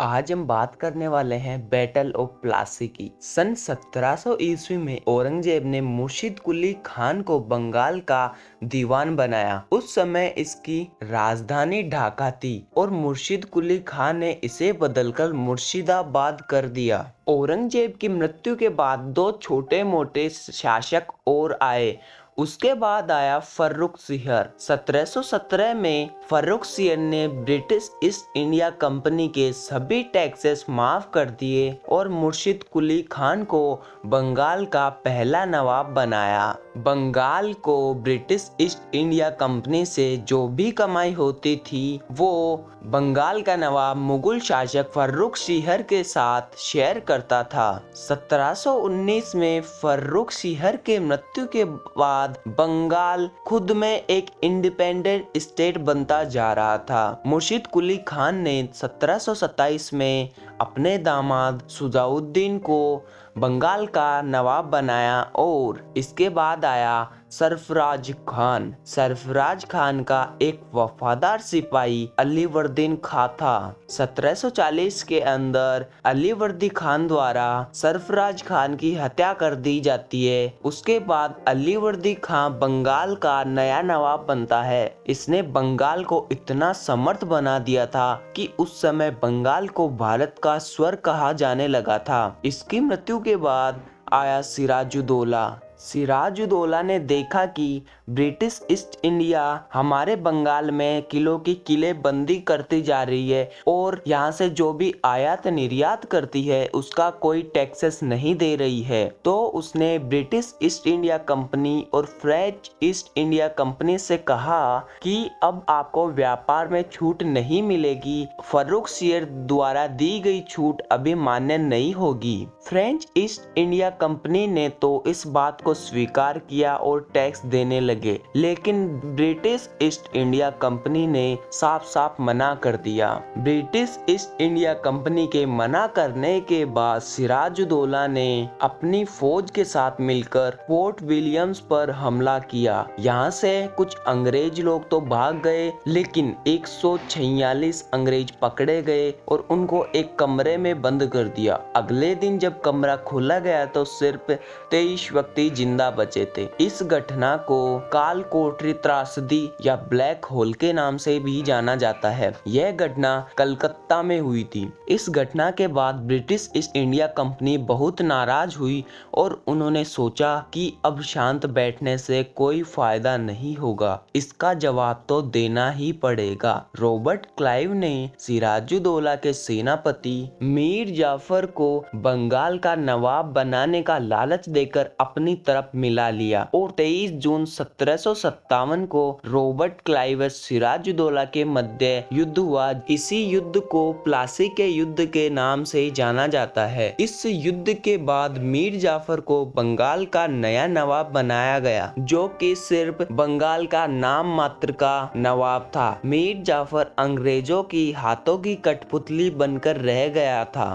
आज हम बात करने वाले हैं बैटल ऑफ़ प्लासी की। सन 1700 ईस्वी में औरंगज़ेब ने मुर्शिद कुली खान को बंगाल का दीवान बनाया। उस समय इसकी राजधानी ढाका थी और मुर्शिद कुली खान ने इसे बदलकर मुर्शिदाबाद कर दिया। औरंगज़ेब की मृत्यु के बाद दो छोटे मोटे शासक और आए। उसके बाद आया फर्रुख सिहर। 1717 में फर्रुख सिहर ने ब्रिटिश ईस्ट इंडिया कंपनी के सभी टैक्सेस माफ़ कर दिए और मुर्शिद कुली खान को बंगाल का पहला नवाब बनाया। बंगाल को ब्रिटिश ईस्ट इंडिया कंपनी से जो भी कमाई होती थी, वो बंगाल का नवाब मुगल शासक फर्रुख सिहर के साथ शेयर करता था। 1719 में फर्रुख सिहर के मृत्यु के बाद बंगाल खुद में एक इंडिपेंडेंट स्टेट बनता जा रहा था। मुर्शिद कुली खान ने 1727 में अपने दामाद सुजाउद्दीन को बंगाल का नवाब बनाया और इसके बाद आया सरफराज खान। सरफराज खान का एक वफादार सिपाही अलीवर्दीन खां था। 1740 के अंदर अलीवर्दी खान द्वारा सरफराज खान की हत्या कर दी जाती है। उसके बाद अलीवर्दी खान बंगाल का नया नवाब बनता है। इसने बंगाल को इतना समर्थ बना दिया था कि उस समय बंगाल को भारत का स्वर कहा जाने लगा था। इसकी मृत्यु के बाद आया सिराजुदौला सिराजुदौला ने देखा कि ब्रिटिश ईस्ट इंडिया हमारे बंगाल में किलो की किले बंदी करती जा रही है और यहाँ से जो भी आयात निर्यात करती है, उसका कोई टैक्सेस नहीं दे रही है। तो उसने ब्रिटिश ईस्ट इंडिया कंपनी और फ्रेंच ईस्ट इंडिया कंपनी से कहा कि अब आपको व्यापार में छूट नहीं मिलेगी। फर्रुख शेयर द्वारा दी गई छूट अभी मान्य नहीं होगी। फ्रेंच ईस्ट इंडिया कंपनी ने तो इस बात को को स्वीकार किया और टैक्स देने लगे, लेकिन ब्रिटिश ईस्ट इंडिया कंपनी ने साफ़ साफ़ मना कर दिया। ब्रिटिश ईस्ट इंडिया कंपनी के मना करने के बाद सिराजुद्दौला ने अपनी फौज के साथ मिलकर फोर्ट विलियम्स पर हमला किया। यहाँ से कुछ अंग्रेज़ लोग तो भाग गए, लेकिन एक सौ छियालीस अंग्रेज़ पकड़े गए और उनको एक कमरे में बंद कर दिया। अगले दिन जब कमरा खोला गया तो सिर्फ़ तेईस व्यक्ति ज़िंदा बचे थे। इस घटना को काल कोठरी त्रासदी या ब्लैक होल के नाम से भी जाना जाता है। यह घटना कलकत्ता में हुई थी। इस घटना के बाद ब्रिटिश ईस्ट इंडिया कंपनी बहुत नाराज़ हुई और उन्होंने सोचा कि अब शांत बैठने से कोई फ़ायदा नहीं होगा। इसका जवाब तो देना ही पड़ेगा। रॉबर्ट क्लाइव ने सिराजुद्दौला के सेनापति मीर जाफ़र को बंगाल का नवाब बनाने का लालच देकर अपनी तरफ़ मिला लिया और 23 जून सत्रह को रॉबर्ट क्लाइव सिराजुद्दौला के मध्य युद्ध हुआ। इसी युद्ध को प्लासी के युद्ध के नाम से जाना जाता है। इस युद्ध के बाद मीर जाफ़र को बंगाल का नया नवाब बनाया गया, जो कि सिर्फ़ बंगाल का नाम मात्र का नवाब था। मीर जाफ़र अंग्रेज़ों की हाथों की कठपुतली बनकर रह गया था।